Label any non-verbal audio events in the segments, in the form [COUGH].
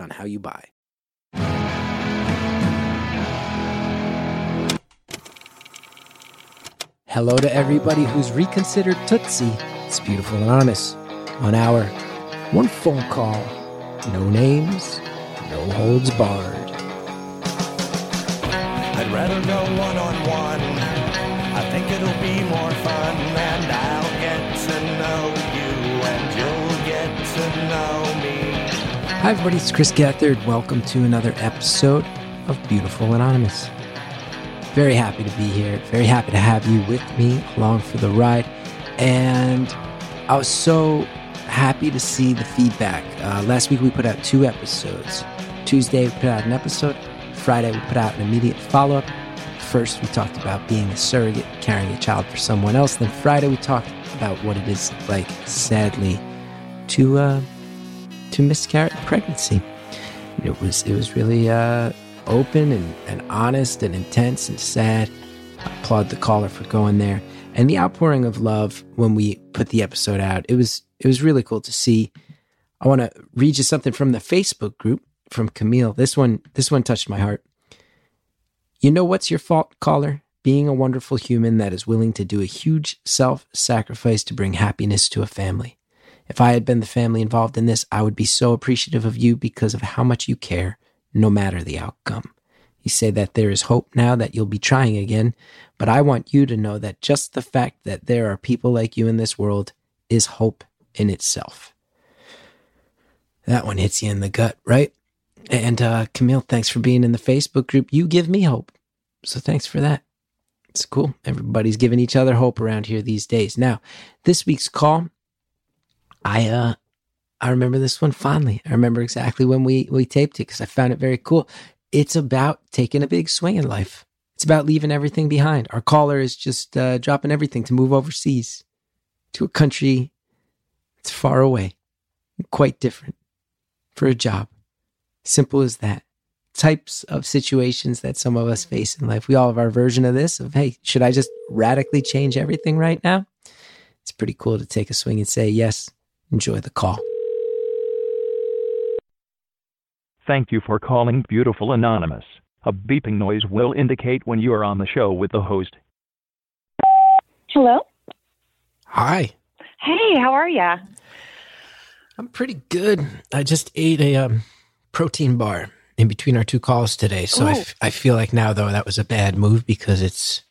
on how you buy. Hello to everybody who's reconsidered Tootsie. It's Beautiful Anonymous. One hour, one phone call, no names, no holds barred. I'd rather go one on one. I think it'll be more fun, Hi, everybody. It's Chris Gethard. Welcome to another episode of Beautiful Anonymous. Very happy to be here. Very happy to have you with me along for the ride. And I was so happy to see the feedback. Uh, last week we put out two episodes. Tuesday we put out an episode. Friday we put out an immediate follow up. First we talked about being a surrogate, carrying a child for someone else. Then Friday we talked about what it is like, sadly, to uh, to miscarry pregnancy. It was it was really uh, open and, and honest and intense and sad. I applaud the caller for going there. And the outpouring of love when we put the episode out, it was it was really cool to see. I want to read you something from the Facebook group from Camille. This one this one touched my heart. You know what's your fault, caller? Being a wonderful human that is willing to do a huge self sacrifice to bring happiness to a family. If I had been the family involved in this, I would be so appreciative of you because of how much you care, no matter the outcome. You say that there is hope now that you'll be trying again, but I want you to know that just the fact that there are people like you in this world is hope in itself. That one hits you in the gut, right? And uh, Camille, thanks for being in the Facebook group. You give me hope. So thanks for that. It's cool. Everybody's giving each other hope around here these days. Now, this week's call I uh I remember this one fondly. I remember exactly when we we taped it because I found it very cool. It's about taking a big swing in life. It's about leaving everything behind. Our caller is just uh, dropping everything to move overseas to a country that's far away, quite different for a job. Simple as that. Types of situations that some of us face in life. We all have our version of this of, hey, should I just radically change everything right now? It's pretty cool to take a swing and say, yes, Enjoy the call. Thank you for calling Beautiful Anonymous. A beeping noise will indicate when you are on the show with the host. Hello. Hi. Hey, how are ya? I'm pretty good. I just ate a um, protein bar in between our two calls today. So I, f- I feel like now, though, that was a bad move because it's,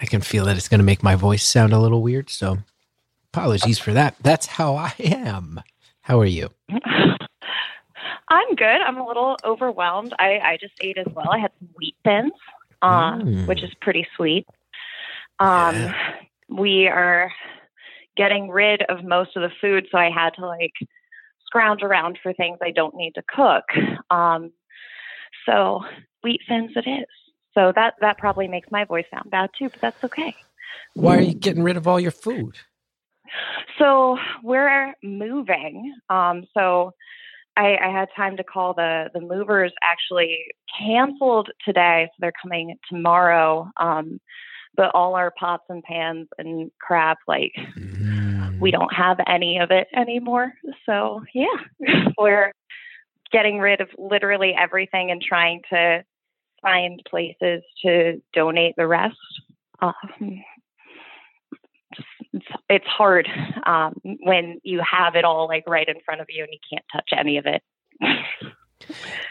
I can feel that it's going to make my voice sound a little weird. So apologies for that. That's how I am. How are you? [LAUGHS] I'm good. I'm a little overwhelmed. I, I just ate as well. I had some wheat thins, uh, Mm. which is pretty sweet. Um, Yeah. We are getting rid of most of the food, so I had to like scrounge around for things I don't need to cook. Um, so wheat thins it is. So that that probably makes my voice sound bad too, but that's okay. Why are you getting rid of all your food? So we're moving. Um, so I, I had time to call the the movers. Actually, canceled today, so they're coming tomorrow. Um, but all our pots and pans and crap, like Mm. we don't have any of it anymore. So yeah, [LAUGHS] we're getting rid of literally everything and trying to find places to donate the rest. Um, it's, hard um, when you have it all like right in front of you and you can't touch any of it.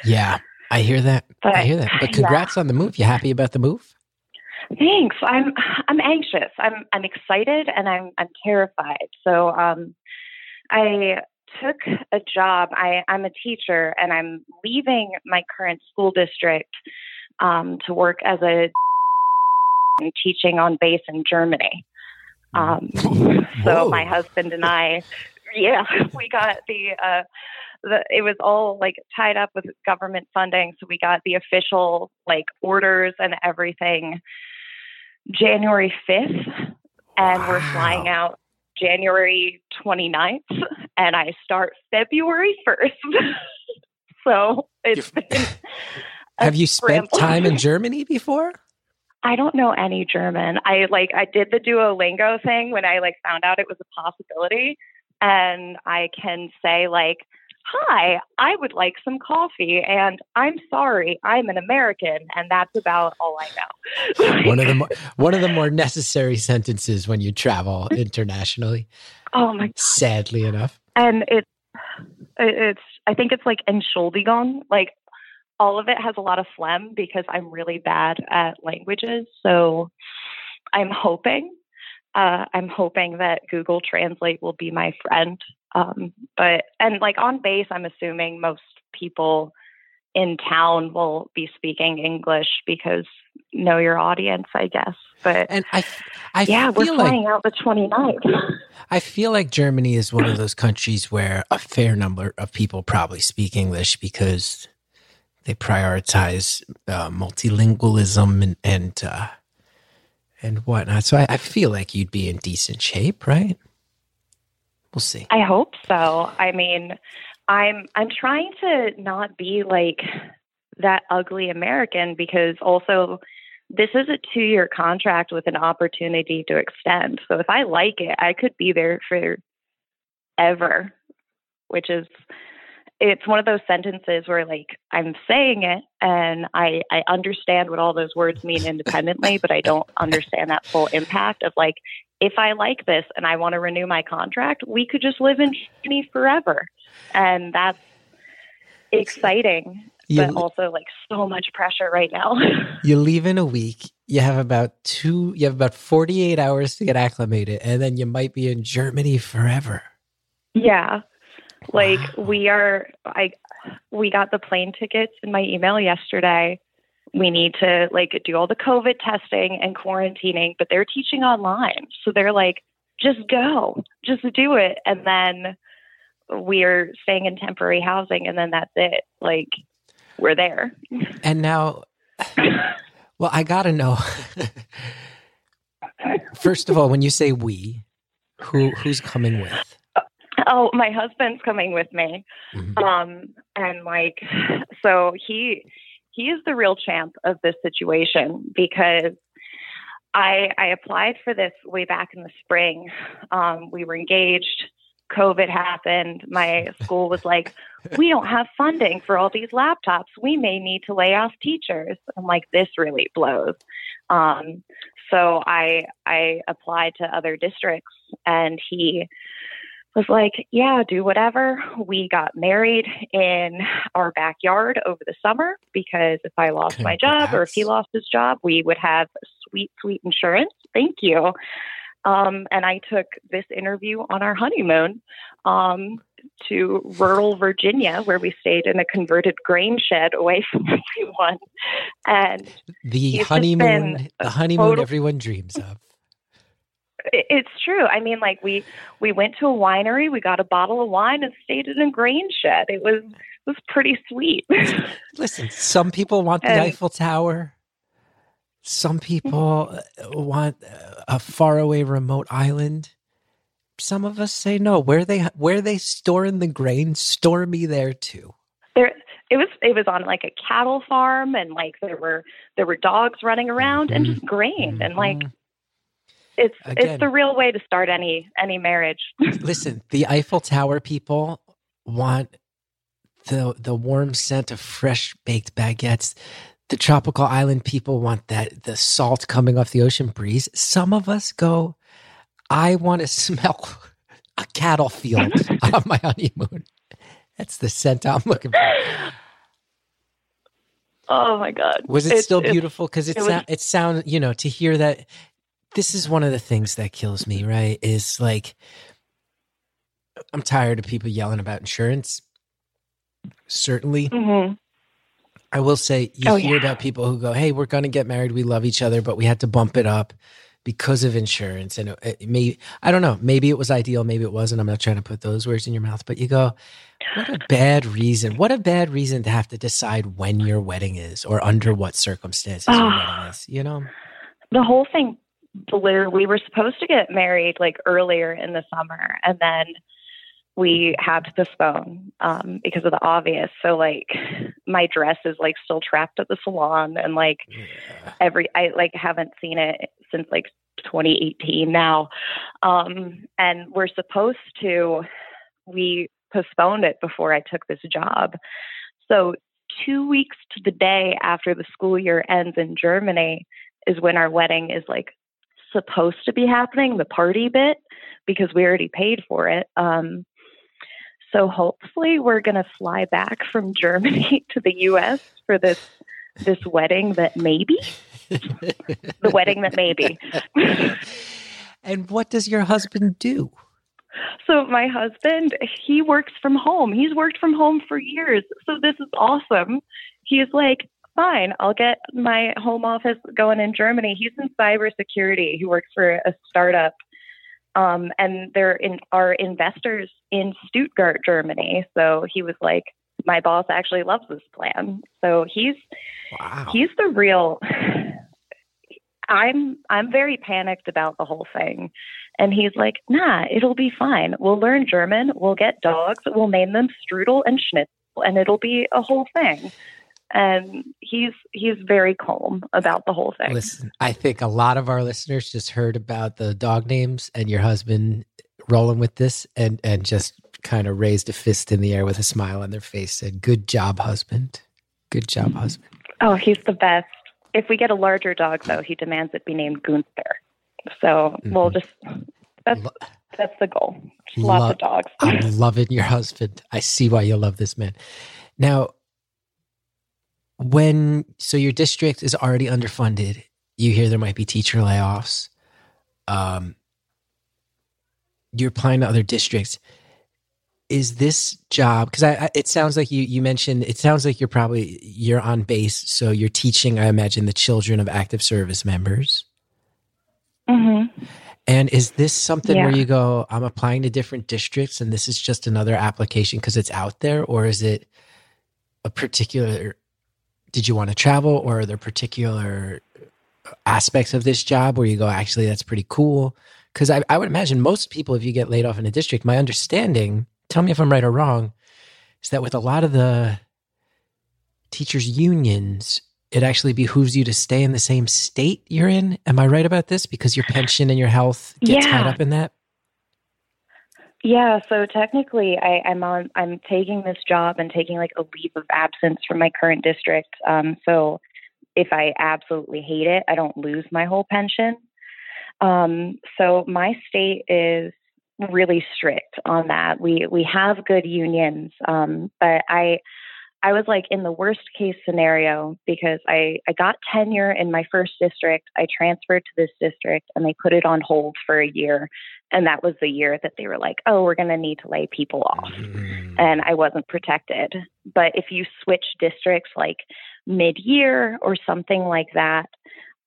Yeah, I hear that. I hear that. But yeah. congrats on the move. You happy about the move? Thanks. I'm I'm anxious. I'm I'm excited and I'm I'm terrified. So um I took a job. I, I'm a teacher and I'm leaving my current school district um, to work as a teaching on base in Germany. Um, [LAUGHS] so my husband and I, yeah, [LAUGHS] we got the uh, the, it was all like tied up with government funding. So we got the official like orders and everything January 5th, and we're flying out January 29th, and I start February 1st. [LAUGHS] so it's been Have you spent time in Germany before? I don't know any German. I like I did the Duolingo thing when I like found out it was a possibility and I can say like hi, I would like some coffee and I'm sorry, I'm an American and that's about all I know. [LAUGHS] One of the more, one of the more necessary sentences when you travel [LAUGHS] internationally. Oh my God. Sadly enough, and it's it's I think it's like Entschuldigung. Like all of it has a lot of phlegm because I'm really bad at languages. So I'm hoping, uh, I'm hoping that Google Translate will be my friend. Um, but and like on base, I'm assuming most people in town will be speaking English because know your audience, I guess. But and I, I yeah, we're feel like flying out the 29th. I feel like Germany is one of those countries where a fair number of people probably speak English because they prioritize uh, multilingualism and and uh, and whatnot. So I, I feel like you'd be in decent shape, right? We'll see. I hope so. I mean, I'm I'm trying to not be like that ugly American because also this is a two year contract with an opportunity to extend. So if I like it, I could be there for ever, which is it's one of those sentences where like I'm saying it and I I understand what all those words mean independently, but I don't understand that full impact of like if I like this and I want to renew my contract, we could just live in Germany forever. And that's exciting, You, but also like so much pressure right now. [LAUGHS] you leave in a week. You have about two. You have about forty-eight hours to get acclimated, and then you might be in Germany forever. yeah. Like Wow. we are I we got the plane tickets in my email yesterday. We need to like do all the COVID testing and quarantining, but they're teaching online. So they're like, just go, just do it. And then we're staying in temporary housing and then that's it. Like we're there. And now, well, I gotta know. [LAUGHS] First of all, when you say we, who who's coming with? Oh, my husband's coming with me. Mhm. Um, and like, so he he is the real champ of this situation because I I applied for this way back in the spring. Um, we were engaged. COVID happened. My school was like, we don't have funding for all these laptops. We may need to lay off teachers. I'm like, this really blows. Um, so I I applied to other districts, and he was like, yeah, do whatever. We got married in our backyard over the summer because if I lost my job or if he lost his job, we would have sweet, sweet insurance. Thank you. Um, and I took this interview on our honeymoon um, to rural Virginia, where we stayed in a converted grain shed away [LAUGHS] from everyone. And The honeymoon, the honeymoon total- everyone dreams of. It- it's true. I mean, like we we went to a winery, we got a bottle of wine, and stayed in a grain shed. It was it was pretty sweet. [LAUGHS] Listen, some people want the And- Eiffel Tower. Some people uh, want uh, a faraway remote island. Some of us say no. Where they where they store in the grain, store me there too. there, it was it was on like a cattle farm, and like there were there were dogs running around, and just grain, and like Mhm. It's Again. it's the real way to start any any marriage. [LAUGHS] listen, the Eiffel Tower people want the the warm scent of fresh baked baguettes. The tropical island people want that the salt coming off the ocean breeze. Some of us go, I want to [LAUGHS] smell a cattle field [LAUGHS] on my honeymoon. That's the scent I'm looking for. oh my god! Was it It's- still beautiful? Because it, it was- it sound you know to hear that. This is one of the things that kills me. Right? Is like I'm tired of people yelling about insurance. Certainly, Mhm. I will say you Oh, hear yeah. about people who go, "Hey, we're going to get married. We love each other, but we had to bump it up because of insurance and it, it may I don't know, maybe it was ideal, maybe it wasn't. I'm not trying to put those words in your mouth, but you go, what a bad reason. What a bad reason to have to decide when your wedding is or under what circumstances your Ah. wedding is, you know? the whole thing We were supposed to get married like earlier in the summer, and then we had to postpone um, because of the obvious. So like my dress is like still trapped at the salon, and like Yeah. every I like haven't seen it since like 2018 now, um, and we're supposed to. We postponed it before I took this job, so two weeks to the day after the school year ends in Germany is when our wedding is like supposed to be happening, the party bit, because we already paid for it. Um, so hopefully we're gonna fly back from [LAUGHS] Germany to the U.S. for this this wedding that maybe [LAUGHS] the wedding that maybe. and what does your husband do? So my husband, he works from home. He's worked from home for years. So this is awesome. He's like, fine, I'll get my home office going in Germany. He's in cybersecurity. He works for a startup. Um, and they're in are investors in Stuttgart, Germany. So he was like, my boss actually loves this plan. So he's Wow. he's the real i'm i'm very panicked about the whole thing and he's like nah it'll be fine we'll learn german we'll get dogs we'll name them strudel and schnitzel and it'll be a whole thing and he's he's very calm about the whole thing Listen, I think a lot of our listeners just heard about the dog names and your husband rolling with this and and just kind of raised a fist in the air with a smile on their face said, "Good job, husband. Good job, husband." oh he's the best if we get a larger dog though he demands it be named gunther so we'll Mhm. just that's that's the goal lots Lo- of dogs I'm loving your husband. I see why you love this man. Now, when so your district is already underfunded, you hear there might be teacher layoffs. Um, you're applying to other districts. Is this job because I, I it sounds like you you mentioned it sounds like you're probably you're on base, so you're teaching. I imagine the children of active service members. hmm And is this something where you go, I'm applying to different districts and this is just another application because it's out there? Or is it a particular, did you want to travel or are there particular aspects of this job where you go, actually, that's pretty cool? Because I, I would imagine most people, if you get laid off in a district, my understanding, tell me if I'm right or wrong, is that with a lot of the teachers' unions, it actually behooves you to stay in the same state you're in. Am I right about this? Because your pension and your health get tied up in that. Yeah, so technically, I, I'm on. I'm taking this job and taking like a leave of absence from my current district. Um, so if I absolutely hate it, I don't lose my whole pension. Um, so my state is really strict on that. We we have good unions, um, but I I was like in the worst case scenario because I I got tenure in my first district. I transferred to this district, and they put it on hold for a year and that was the year that they were like, "Oh, we're going to need to lay people off." Mm. And I wasn't protected. But if you switch districts like mid-year or something like that,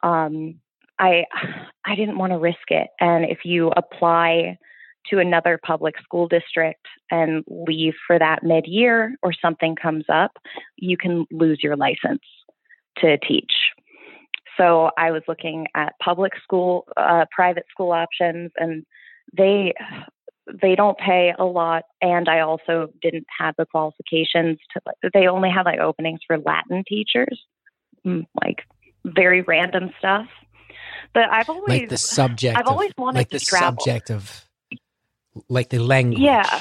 um, I [SIGHS] I didn't want to risk it. And if you apply to another public school district and leave for that mid-year or something comes up, you can lose your license to teach. So I was looking at public school, uh, private school options, and they they don't pay a lot and i also didn't have the qualifications to they only had like openings for latin teachers mm, like very random stuff but i've always like the subject I've of- always wanted like to the travel. subject of like the language. Yeah.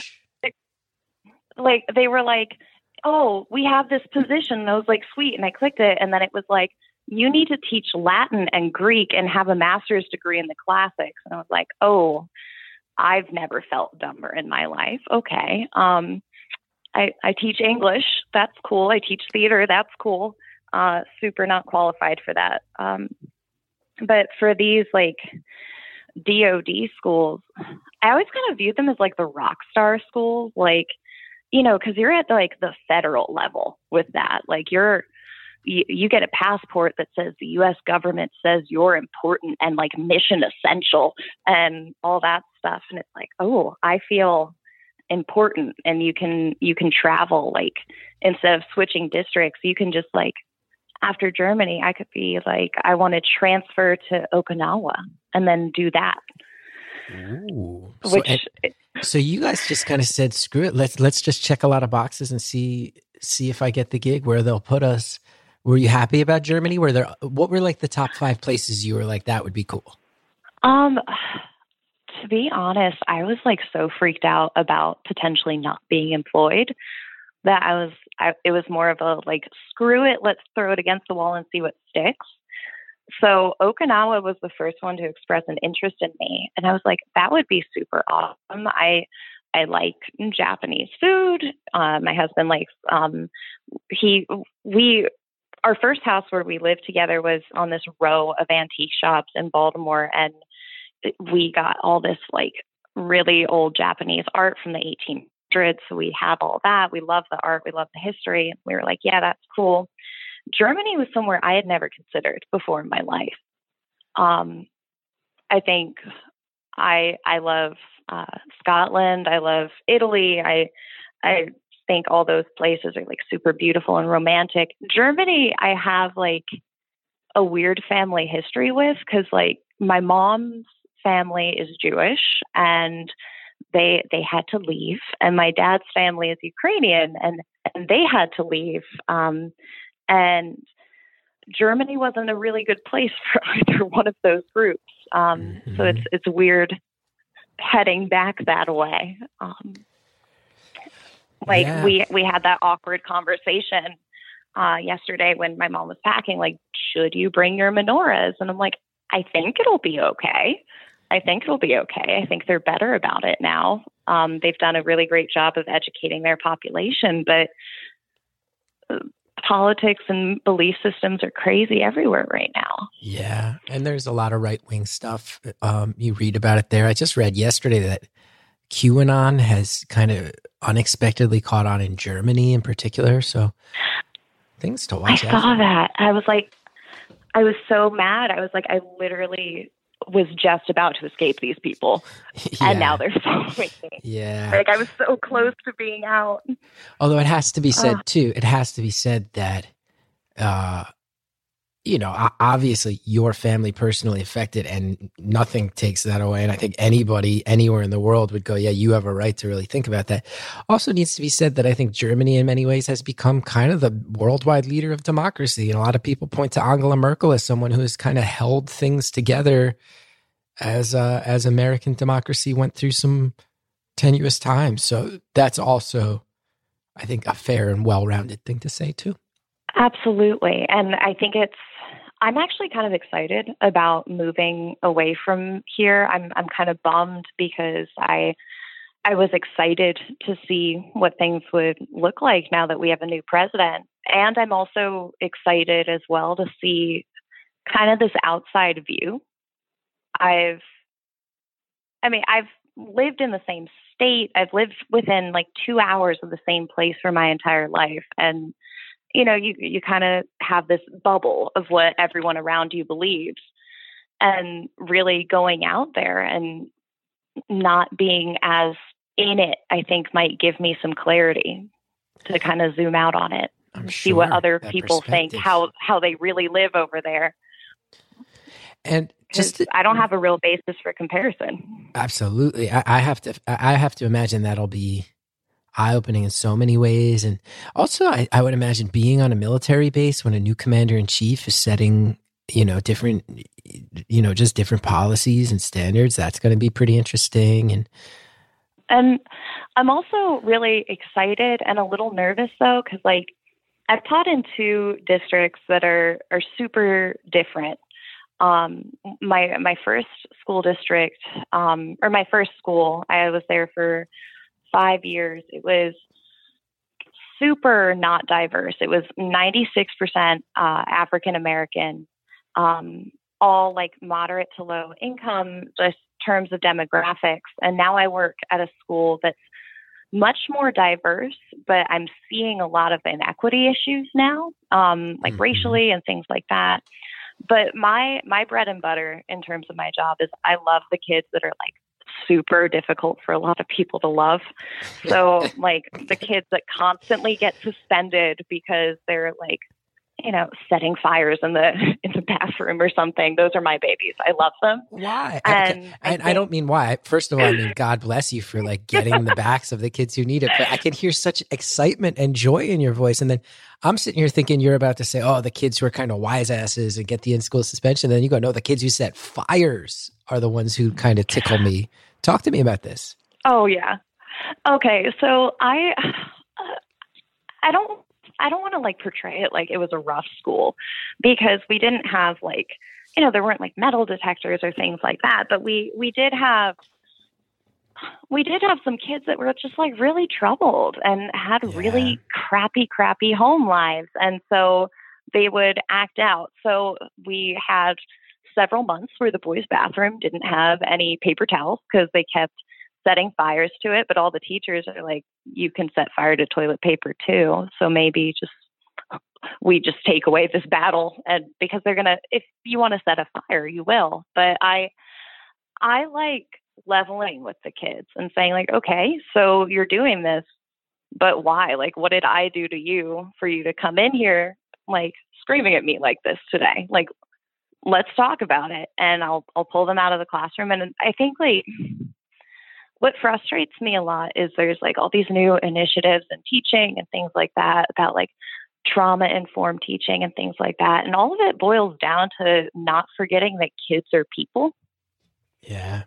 like they were like oh we have this position. And i was like sweet. And i clicked it and then it was like you need to teach latin and greek and have a master's degree in the classics. And i was like oh i've never felt dumber in my life. Okay um i i teach english. That's cool. I teach theater. That's cool. Uh super not qualified for that. Um but for these like dod schools i always kind of view them as like the rock star schools like you know because you're at like the federal level with that like you're you, you get a passport that says the U.S. government says you're important and like mission essential and all that stuff. And it's like, oh, I feel important, and you can you can travel like instead of switching districts, you can just like after Germany, I could be like, I want to transfer to Okinawa and then do that. Ooh. Which so, and, so you guys just kind of said, screw it. Let's let's just check a lot of boxes and see see if I get the gig where they'll put us. Were you happy about Germany? Were there what were like the top five places you were like that would be cool? Um, to be honest, I was like so freaked out about potentially not being employed that I was. I, it was more of a like, screw it, let's throw it against the wall and see what sticks. So Okinawa was the first one to express an interest in me, and I was like, that would be super awesome. I I like Japanese food. Uh, my husband likes um, he we our first house where we lived together was on this row of antique shops in Baltimore, and we got all this like really old Japanese art from the 1800s. So we have all that. We love the art. We love the history. We were like, yeah, that's cool. Germany was somewhere I had never considered before in my life. Um, I think I I love uh, Scotland. I love Italy. I I think all those places are like super beautiful and romantic. Germany, I have like a weird family history with because like my mom's family is Jewish and they they had to leave and my dad's family is Ukrainian and and they had to leave um and Germany wasn't a really good place [LAUGHS] for either one of those groups. Um, mm-hmm. So it's it's weird heading back that way. Um, like yeah. we we had that awkward conversation uh, yesterday when my mom was packing. Like, should you bring your menorahs? And I'm like, I think it'll be okay. I think it'll be okay. I think they're better about it now. Um, they've done a really great job of educating their population, but uh, politics and belief systems are crazy everywhere right now. Yeah. And there's a lot of right wing stuff. Um, you read about it there. I just read yesterday that QAnon has kind of unexpectedly caught on in Germany in particular. So things to watch. I saw that. I was like, I was so mad. I was like, I literally was just about to escape these people. [LAUGHS] Yeah. and now they're [LAUGHS] following me. Yeah. Like i was so close to being out. Although it has to be said uh, too it has to be said that uh you know obviously your family personally affected and nothing takes that away. And i think anybody anywhere in the world would go yeah you have a right to really think about that. Also needs to be said that i think germany in many ways has become kind of the worldwide leader of democracy. And a lot of people point to angela merkel as someone who has kind of held things together as uh, as american democracy went through some tenuous times. So that's also i think a fair and well-rounded thing to say too. Absolutely. And I think it's I'm actually kind of excited about moving away from here. I'm I'm kind of bummed because I I was excited to see what things would look like now that we have a new president. And I'm also excited as well to see kind of this outside view. I've I mean, I've lived in the same state. I've lived within like 2 hours of the same place for my entire life and you know, you you kind of have this bubble of what everyone around you believes, and really going out there and not being as in it, I think might give me some clarity to kind of zoom out on it I'm and sure see what other people think how how they really live over there. And just to, I don't have a real basis for comparison. Absolutely, I, I have to. I have to imagine that'll be eye opening in so many ways. And also, I, I would imagine being on a military base when a new commander in chief is setting, you know, different, you know, just different policies and standards. That's going to be pretty interesting. And, and I'm also really excited and a little nervous though, because like I've taught in two districts that are are super different. Um, my my first school district, um, or my first school, I was there for five years, it was super not diverse. It was 96% uh, African American, um, all like moderate to low income, just terms of demographics. And now I work at a school that's much more diverse, but I'm seeing a lot of inequity issues now, um, like Mhm. racially and things like that. But my my bread and butter in terms of my job is I love the kids that are like super difficult for a lot of people to love. So [LAUGHS] like the kids that constantly get suspended because they're like you know setting fires in the [LAUGHS] in the bathroom or something. Those are my babies. I love them. Why? And okay. I I, I don't mean why. First of all, I mean God bless you for like getting the backs of the kids who need it. But I can hear such excitement and joy in your voice, and then I'm sitting here thinking you're about to say, "Oh, the kids who are kind of wise asses and get the in school suspension." then you go, "No, the kids who set fires are the ones who kind of tickle me." Talk to me about this. Oh yeah. Okay, so I I don't I don't want to like portray it like it was a rough school because we didn't have like you know there weren't like metal detectors or things like that, but we we did have we did have some kids that were just like really troubled and had Yeah. really crappy crappy home lives and so they would act out. So we had several months where the boys' bathroom didn't have any paper towels because they kept setting fires to it. But all the teachers are like, you can set fire to toilet paper too. So maybe just we just take away this battle and because they're gonna if you want to set a fire you will but i i like leveling with the kids and saying like okay so you're doing this but why like what did i do to you for you to come in here like screaming at me like this today like let's talk about it and i'll i'll pull them out of the classroom. And i think like what frustrates me a lot is there's like all these new initiatives and teaching and things like that about like trauma informed teaching and things like that. And all of it boils down to not forgetting that kids are people. Yeah,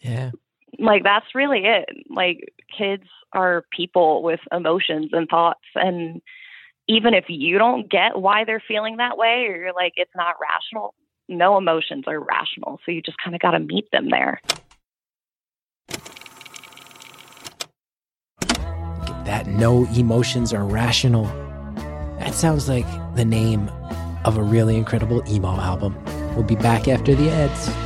yeah, like that's really it. Like kids are people with emotions and thoughts and even if you don't get why they're feeling that way or you're like it's not rational no emotions are rational so you just kind of got to meet them there that no emotions are rational. That sounds like the name of a really incredible emo album. We'll be back after the ads.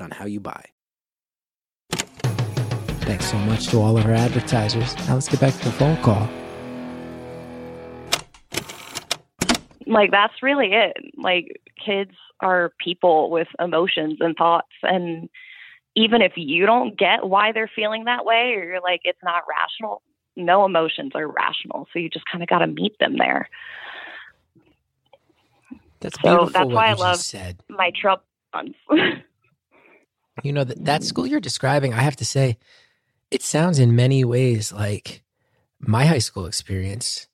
on how you buy. Thanks so much to all of our advertisers. Now let's get back to the phone call. like that's really it like kids are people with emotions and thoughts and even if you don't get why they're feeling that way or you're like it's not rational no emotions are rational so you just kind of got to meet them there That's So beautiful that's why I love- said. my trouble ones [LAUGHS] You know that that school you're describing, I have to say, it sounds in many ways like my high school experience.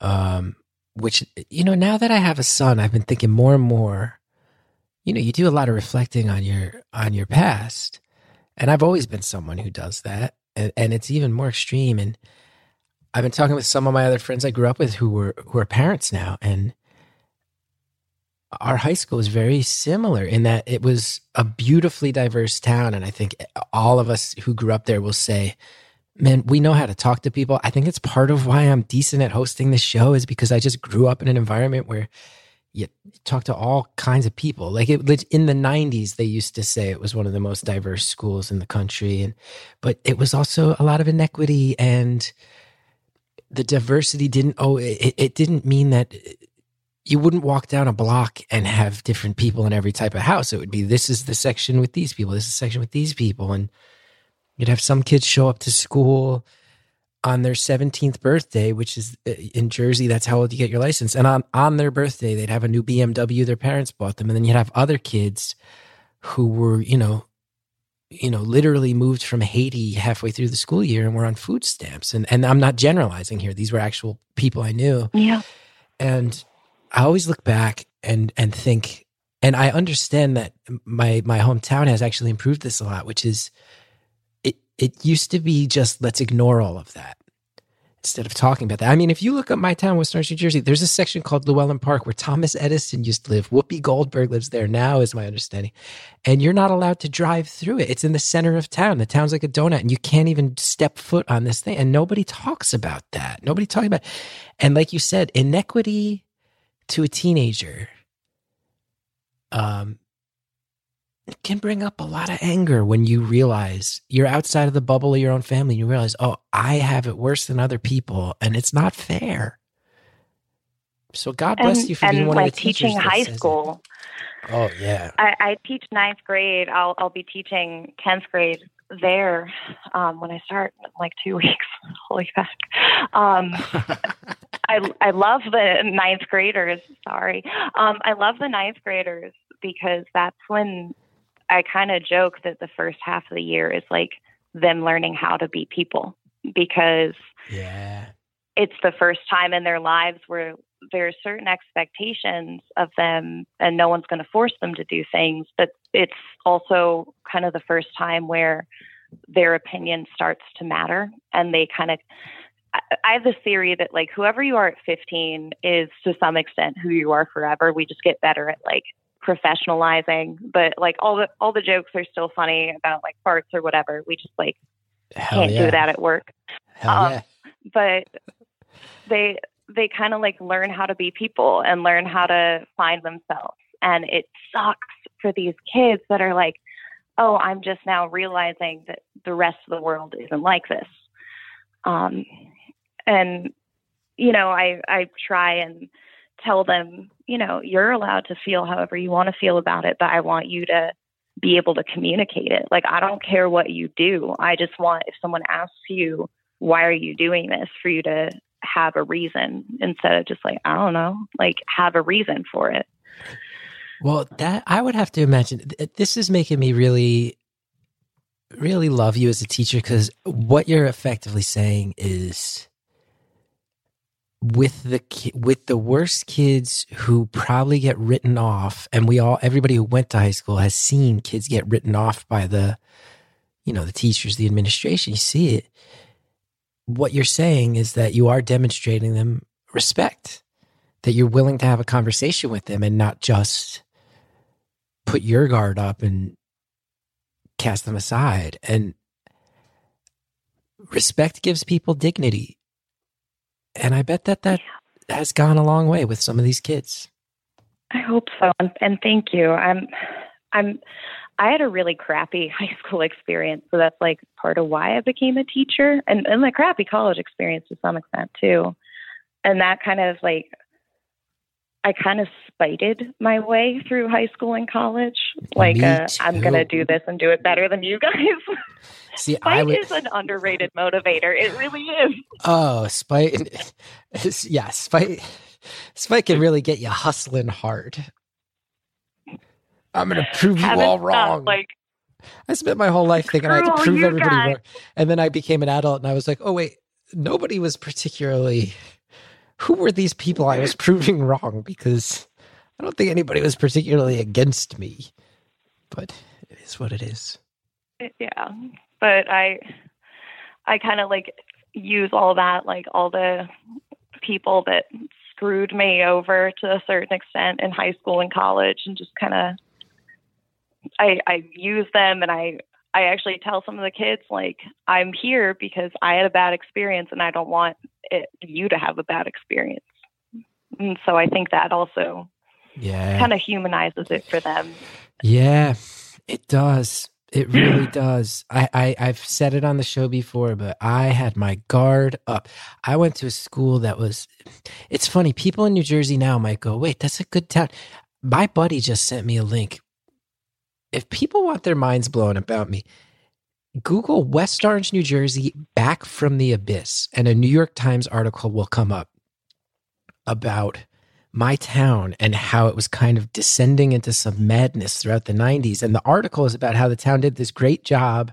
Um, which you know, now that I have a son, I've been thinking more and more. You know, you do a lot of reflecting on your on your past, and I've always been someone who does that, and, and it's even more extreme. And I've been talking with some of my other friends I grew up with who were who are parents now, and our high school is very similar in that it was a beautifully diverse town. And I think all of us who grew up there will say, man, we know how to talk to people. I think it's part of why I'm decent at hosting this show is because I just grew up in an environment where you talk to all kinds of people. Like it, in the 90s, they used to say it was one of the most diverse schools in the country. And, but it was also a lot of inequity and the diversity didn't, oh, it, it didn't mean that you wouldn't walk down a block and have different people in every type of house. It would be this is the section with these people, this is the section with these people. And you'd have some kids show up to school on their 17th birthday, which is uh, in Jersey, that's how old you get your license. And on, on their birthday, they'd have a new BMW their parents bought them. And then you'd have other kids who were, you know, you know, literally moved from Haiti halfway through the school year and were on food stamps. And and I'm not generalizing here. These were actual people I knew. yeah And I always look back and and think and I understand that my my hometown has actually improved this a lot, which is it it used to be just let's ignore all of that instead of talking about that. I mean, if you look up my town, West Orange, New Jersey, there's a section called Llewellyn Park where Thomas Edison used to live. Whoopi Goldberg lives there now, is my understanding. And you're not allowed to drive through it. It's in the center of town. The town's like a donut, and you can't even step foot on this thing. And nobody talks about that. Nobody talking about. And like you said, inequity to a teenager. Um, it can bring up a lot of anger when you realize you're outside of the bubble of your own family. And you realize, oh, I have it worse than other people, and it's not fair. So God bless and, you for being one like of the teachers teaching high says it. school. Oh yeah, I, I teach ninth grade. I'll I'll be teaching tenth grade there um, when I start in like two [LAUGHS] weeks. Holy fuck! Um, [LAUGHS] I I love the ninth graders. Sorry, um, I love the ninth graders because that's when I kind of joke that the first half of the year is like them learning how to be people because yeah, it's the first time in their lives where there are certain expectations of them and no one's going to force them to do things but it's also kind of the first time where their opinion starts to matter and they kind of I- have this theory that like whoever you are at 15 is to some extent who you are forever. We just get better at like professionalizing, but like all the all the jokes are still funny about like farts or whatever. We just like hell can't yeah, do that at work Um, yeah. but they they kind of like learn how to be people and learn how to find themselves and it sucks for these kids that are like oh i'm just now realizing that the rest of the world isn't like this um and you know i i try and tell them you know you're allowed to feel however you want to feel about it but i want you to be able to communicate it. Like i don't care what you do. I just want if someone asks you why are you doing this? for you to have a reason instead of just like i don't know like have a reason for it. Well, that I would have to imagine. This is making me really, really love you as a teacher because what you're effectively saying is, with the with the worst kids who probably get written off, and we all everybody who went to high school has seen kids get written off by the, you know, the teachers, the administration. You see it. What you're saying is that you are demonstrating them respect that you're willing to have a conversation with them and not just put your guard up and cast them aside. And respect gives people dignity. And I bet that that has gone a long way with some of these kids. i hope so and, and thank you i'm i'm i had a really crappy [LAUGHS] high school experience so that's like part of why i became a teacher and, and my crappy college experience to some extent too and that kind of like I kind of spited my way through high school and college. Like, uh, I'm going to do this and do it better than you guys. [LAUGHS] See, I Spite would. is an underrated motivator. It really is. Oh, spite. [LAUGHS] yeah, spite. Spite can really get you hustling hard. I'm going to prove you all stopped, wrong. Like, I spent my whole life thinking I had to prove everybody guys. wrong. And then I became an adult and I was like, oh, wait, nobody was particularly. Who were these people I was [LAUGHS] proving wrong? Because I don't think anybody was particularly against me. But it is what it is. Eh, yeah. But I, I kind of like use all that, like all the people that screwed me over to a certain extent in high school and college and just kind of I, I use them and I I actually tell some of the kids like I'm here because I had a bad experience and I don't want it, you to have a bad experience. And so I think that also Yeah. kind of humanizes it for them. Yeah, it does. It really [CLEARS THROAT] does. I, I I've said it on the show before, but I had my guard up. I went to a school that was. It's funny. People in New Jersey now might go, "Wait, that's a good town." My buddy just sent me a link. If people want their minds blown about me, Google West Orange, New Jersey, back from the abyss, and a New York Times article will come up about my town and how it was kind of descending into some madness throughout the 90s. And the article is about how the town did this great job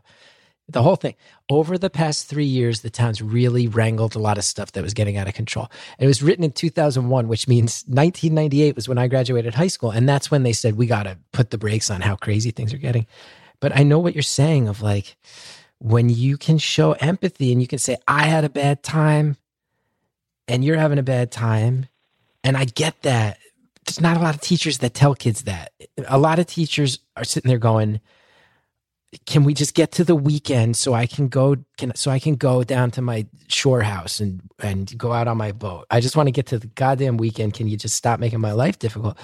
the whole thing. Over the past three years, the town's really wrangled a lot of stuff that was getting out of control. It was written in 2001, which means 1998 was when I graduated high school. And that's when they said, we got to put the brakes on how crazy things are getting. But I know what you're saying of like, when you can show empathy and you can say, I had a bad time and you're having a bad time. And I get that. There's not a lot of teachers that tell kids that. A lot of teachers are sitting there going, can we just get to the weekend so I can go can so I can go down to my shore house and and go out on my boat. I just want to get to the goddamn weekend. Can you just stop making my life difficult?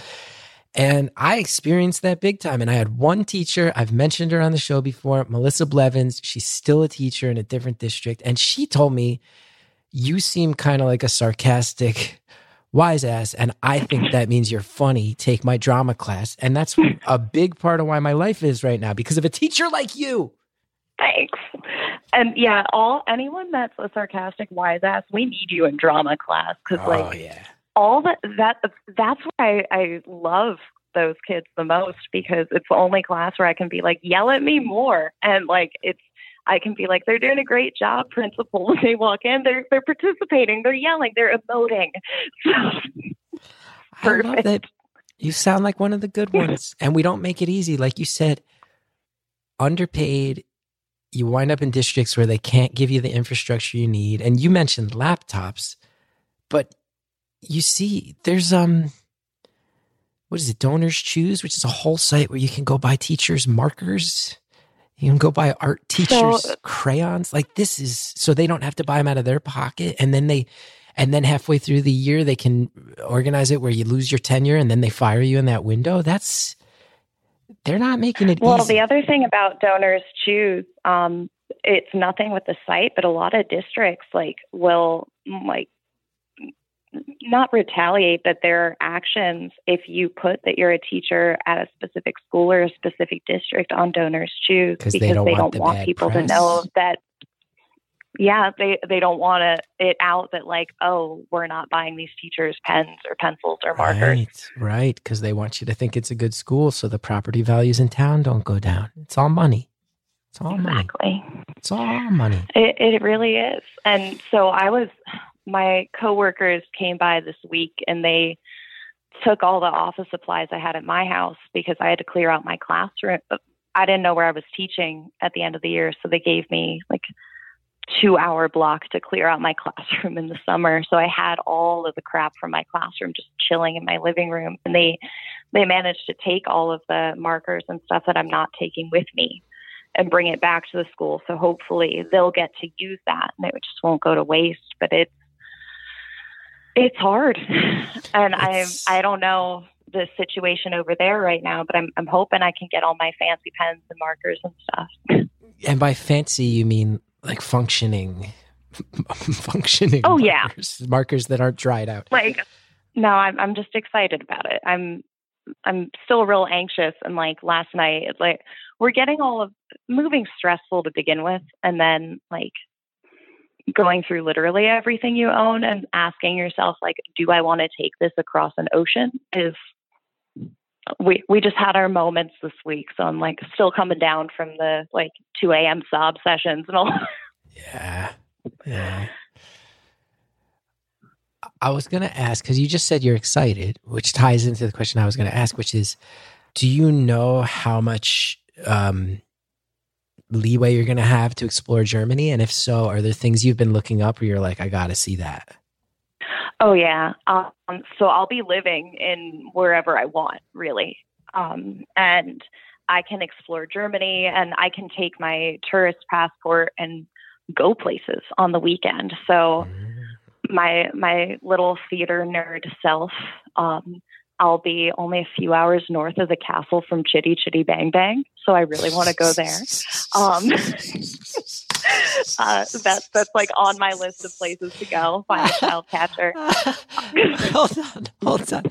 And I experienced that big time. And I had one teacher, I've mentioned her on the show before, Melissa Blevins. She's still a teacher in a different district. And she told me, You seem kind of like a sarcastic wise ass. And I think [LAUGHS] that means you're funny. Take my drama class. And that's a big part of why my life is right now because of a teacher like you. Thanks. And yeah, all anyone that's a sarcastic wise ass, we need you in drama class because Oh, like yeah. all that that that's why I, I love those kids the most because it's the only class where I can be like, yell at me more, and like it's I can be like, they're doing a great job, [LAUGHS] principal. When they walk in, they're they're participating, they're yelling, they're emoting. [LAUGHS] I love Perfect. that. You sound like one of the good ones. [LAUGHS] and we don't make it easy. Like you said, underpaid. You wind up in districts where they can't give you the infrastructure you need. And you mentioned laptops, but you see, there's um what is it, DonorsChoose, which is a whole site where you can go buy teachers markers. You can go buy art teachers crayons. Like this is so they don't have to buy them out of their pocket. And then they and then halfway through the year they can organize it where you lose your tenure and then they fire you in that window. That's they're not making it Well, easy. the other thing about donors choose, um, it's nothing with the site, but a lot of districts like will like not retaliate, but their actions if you put that you're a teacher at a specific school or a specific district on donors choose 'Cause they because don't they want don't want people press. to know that yeah they they don't want it it out that like oh we're not buying these teachers pens or pencils or markers Right, right. Because they want you to think it's a good school so the property values in town don't go down. It's all money. It's all money. exactly It's all money. It, it really is. And so I was, my coworkers came by this week and they took all the office supplies I had at my house because I had to clear out my classroom. Uh, I didn't know where I was teaching at the end of the year. So they gave me like two hour block to clear out my [LAUGHS] classroom in the summer. So I had all of the crap from my classroom just chilling in my living room. And they, they managed to take all of the markers and stuff that I'm not taking with me and bring it back to the school. So hopefully they'll get to use that and it just won't go to waste. But it's it's hard, and It's- I I don't know the situation over there right now, but I'm I'm hoping I can get all my fancy pens and markers and stuff. And by fancy, you mean like functioning, [LAUGHS] functioning. Oh, yeah. markers, markers that aren't dried out. Like no, I'm I'm just excited about it. I'm I'm still real anxious and like last night it's like we're getting all of moving stressful to begin with and then like going through literally everything you own and asking yourself like do I want to take this across an ocean is we we just had our moments this week so I'm like still coming down from the like 2 a.m. sob sessions and all [LAUGHS] Yeah. Yeah. I was going to ask because you just said you're excited, which ties into the question I was going to ask, which is do you know how much um, leeway you're going to have to explore Germany? And if so, are there things you've been looking up where you're like, I got to see that? Oh yeah. Um, so I'll be living in wherever I want, really, um, and I can explore Germany, and I can take my tourist passport and go places on the weekend. So my my little theater nerd self, um, I'll be only a few hours north of the castle from Chitty Chitty Bang Bang. So I really want to go there. Um, [LAUGHS] uh, that's that's like on my list of places to go. Find a [LAUGHS] child catcher. [LAUGHS] hold on, hold on.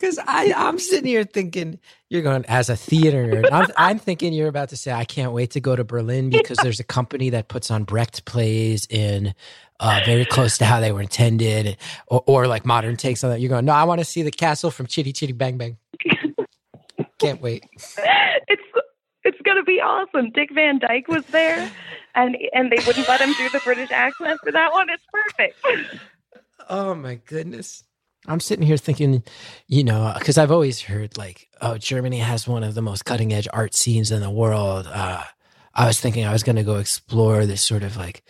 Because I I'm sitting here thinking you're going as a theater nerd. I'm, I'm thinking you're about to say I can't wait to go to Berlin because there's a company that puts on Brecht plays in uh, very close to how they were intended, or, or like modern takes on that. You're going no, I want to see the castle from Chitty Chitty Bang Bang. Can't wait. it's it's gonna be awesome. Dick Van Dyke was there, and and they wouldn't let him do the British accent for that one. It's perfect. Oh my goodness. I'm sitting here thinking, you know, because I've always heard like, oh, Germany has one of the most cutting edge art scenes in the world. Uh, I was thinking I was going to go explore this sort of like,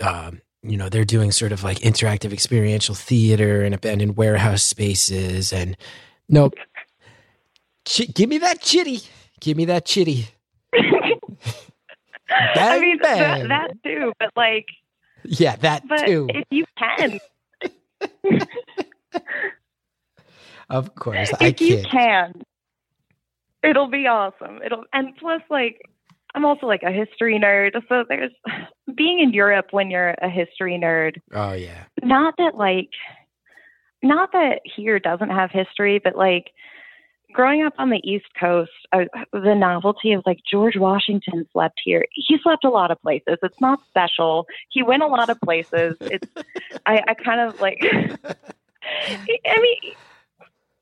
um, you know, they're doing sort of like interactive experiential theater and abandoned warehouse spaces. And nope. Ch- give me that chitty. Give me that chitty. [LAUGHS] I mean that, that too, but like, yeah, that but too. if you can, [LAUGHS] [LAUGHS] Of course. I if you kid. can, it'll be awesome. It'll and plus like I'm also like a history nerd, so there's [SIGHS] being in Europe when you're a history nerd. Oh, yeah. Not that like, not that here doesn't have history, but like growing up on the East Coast, uh, the novelty of like George Washington slept here. He slept a lot of places. It's not special. He went a lot of places. It's [LAUGHS] I, I kind of like. [LAUGHS] I mean,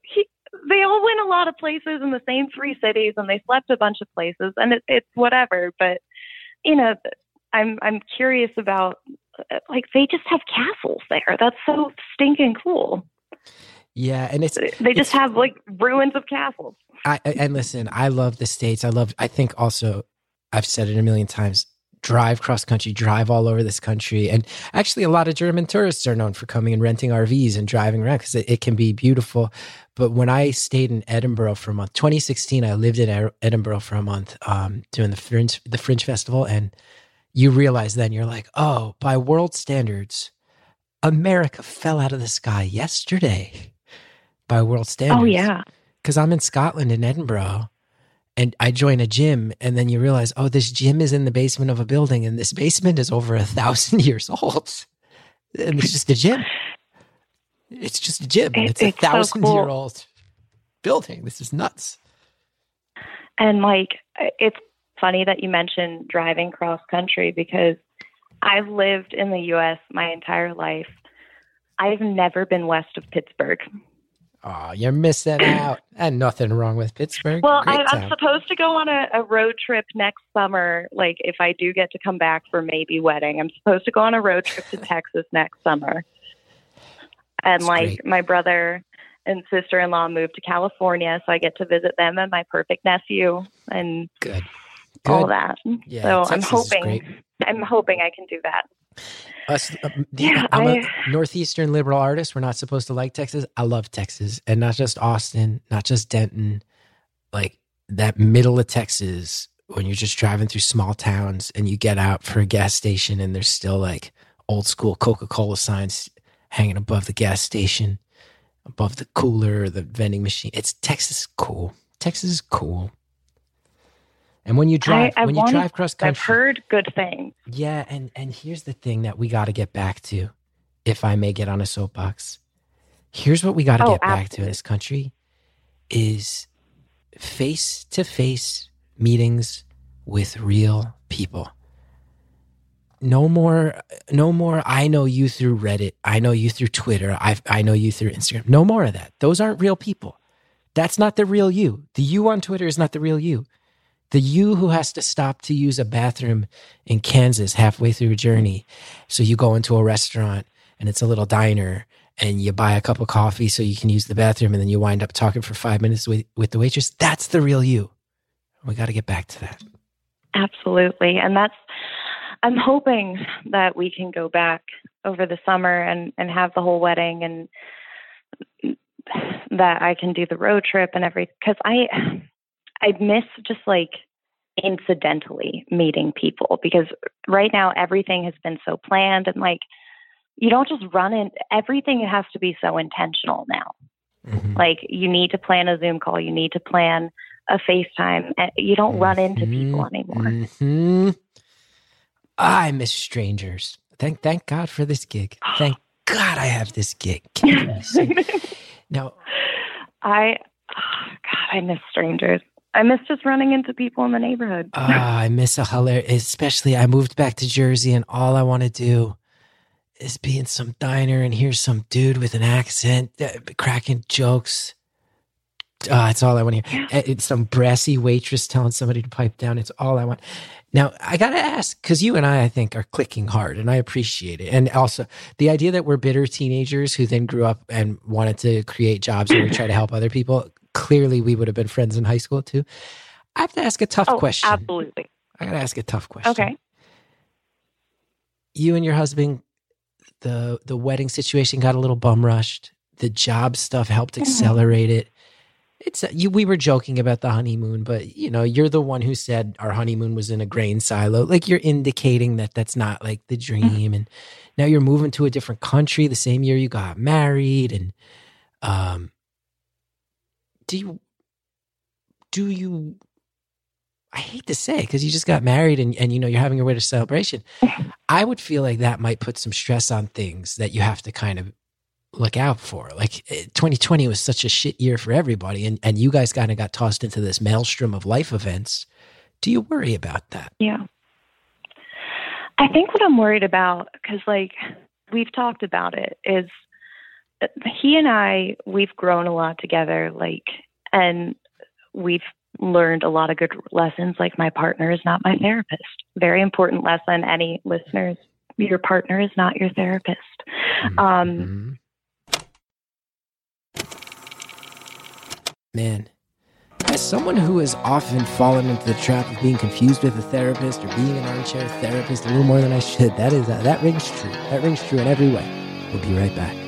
he, they all went a lot of places in the same three cities, and they slept a bunch of places, and it, it's whatever. But you know, I'm I'm curious about like they just have castles there. That's so stinking cool. Yeah. And it's, They just It's- have like ruins of castles. I, I- and listen, I love the states. I love. I think also, I've said it a million times. Drive cross country, drive all over this country, and actually, a lot of German tourists are known for coming and renting RVs and driving around because it, it can be beautiful. But when I stayed in Edinburgh for a month, 2016, I lived in Edinburgh for a month um, doing the Fringe, the Fringe Festival, and you realize then you're like, oh, by world standards, America fell out of the sky yesterday. By world standards, Oh yeah. because I'm in Scotland in Edinburgh and I join a gym and then you realize, oh, this gym is in the basement of a building and this basement is over a thousand [LAUGHS] years old. And it's just a gym. It's just a gym. It- it's a it's so thousand cool. year old building. This is nuts. And like, it's funny that you mentioned driving cross country because I've lived in the U.S. my entire life. I've never been west of Pittsburgh. Oh, you're missing out. [CLEARS THROAT] And nothing wrong with Pittsburgh. Well, Great I, I'm supposed to go on a, a road trip next summer. Like, if I do get to come back for maybe wedding, I'm supposed to go on a road trip to [LAUGHS] Texas next summer. And That's like, great. my brother and sister in law moved to California, so I get to visit them and my perfect nephew and Good. all that. Yeah, so I'm hoping. I'm hoping I can do that. Us, uh, Yeah, I'm a northeastern liberal artist. We're not supposed to like Texas. I love Texas, and not just Austin, not just Denton, like that middle of Texas. When you're just driving through small towns and you get out for a gas station, and there's still like old school Coca Cola signs hanging above the gas station, above the cooler or the vending machine. It's Texas cool. Texas is cool. And when you drive, I when you drive cross country, I've heard good things. yeah, and and here's the thing that we got to get back to, if I may get on a soapbox. Here's what we got to Oh, get back to in this country is face to face meetings with real people. No more no more I know you through Reddit, I know you through Twitter, I I know you through Instagram. No more of that. Those aren't real people. That's not the real you. The you on Twitter is not the real you. The you who has to stop to use a bathroom in Kansas halfway through a journey. So you go into a restaurant and it's a little diner and you buy a cup of coffee so you can use the bathroom and then you wind up talking for five minutes with, with the waitress. That's the real you. We got to get back to that. Absolutely. And that's, I'm hoping that we can go back over the summer and, and have the whole wedding and that I can do the road trip and everything. Cause I, I miss just like incidentally meeting people because right now everything has been so planned and like, you don't just run in, everything has to be so intentional now. Mhm. Like you need to plan a Zoom call, you need to plan a FaceTime. You don't run into people Mhm. anymore. Mhm. I miss strangers. Thank thank God for this gig. Thank [GASPS] God I have this gig. Kidding me. So- now, I, oh, God, I miss strangers. I miss just running into people in the neighborhood. Ah, I miss a hilarious, especially I moved back to Jersey and all I want to do is be in some diner and hear some dude with an accent uh, cracking jokes. Oh, it's all I want to hear. Yeah. It's some brassy waitress telling somebody to pipe down. It's all I want. Now, I got to ask because you and I, I think, are clicking hard and I appreciate it. And also the idea that we're bitter teenagers who then grew up and wanted to create jobs where we try to help other people. Clearly, we would have been friends in high school too. I have to ask a tough oh, question. Absolutely. I got to ask a tough question. Okay. You and your husband, the the wedding situation got a little bum rushed. The job stuff helped mm-hmm. accelerate it it's uh, you, we were joking about the honeymoon, but you know, you're the one who said our honeymoon was in a grain silo. Like you're indicating that that's not like the mm-hmm. dream. And now you're moving to a different country the same year you got married. And um, do you do you? I hate to say because you just got married and and you know you're having a wedding celebration. [LAUGHS] I would feel like that might put some stress on things that you have to kind of look out for. Like 2020 eh, was such a shit year for everybody, and and you guys kind of got tossed into this maelstrom of life events. Do you worry about that? Yeah. I think what I'm worried about, because like we've talked about it, is he and I, we've grown a lot together, like, and we've learned a lot of good lessons. Like, my partner is not my therapist. Very important lesson. Any listeners, your partner is not your therapist. Mm-hmm. Um, mm-hmm. Man, as someone who has often fallen into the trap of being confused with a therapist or being an armchair therapist a little more than I should, that is uh, that rings true. That rings true in every way. We'll be right back.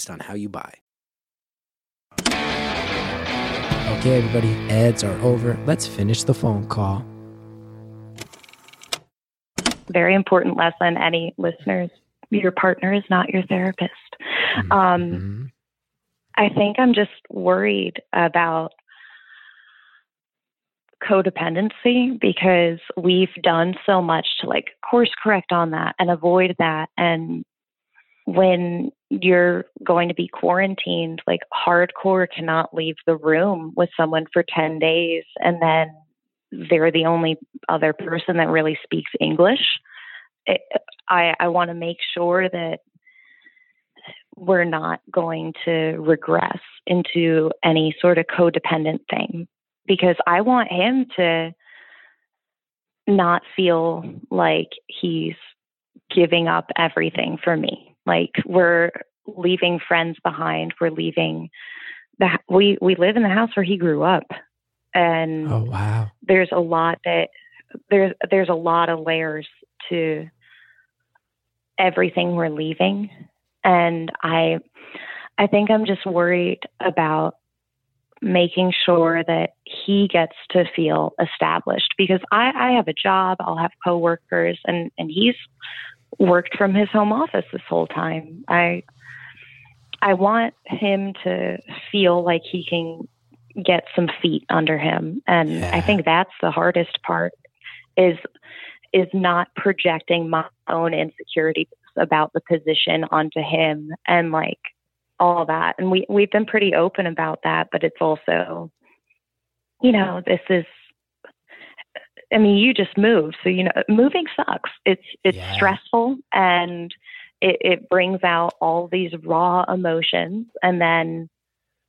based on how you buy. Okay, everybody, ads are over. Let's finish the phone call. Very important lesson. Any listeners, your partner is not your therapist. Mm-hmm. Um, I think I'm just worried about codependency because we've done so much to like course correct on that and avoid that. And when you're going to be quarantined, like hardcore cannot leave the room with someone for 10 days and then they're the only other person that really speaks English. It, I, I want to make sure that we're not going to regress into any sort of codependent thing because I want him to not feel like he's giving up everything for me like we're leaving friends behind. We're leaving the we we live in the house where he grew up, and oh wow, there's a lot that there's there's a lot of layers to everything we're leaving, and I I think I'm just worried about making sure that he gets to feel established because I, I have a job, I'll have coworkers, and and he's worked from his home office this whole time. I I want him to feel like he can get some feet under him and yeah. I think that's the hardest part is is not projecting my own insecurities about the position onto him and like all that. And we we've been pretty open about that, but it's also you know, this is I mean, you just moved, so you know, moving sucks. It's it's yeah. stressful and it, it brings out all these raw emotions, and then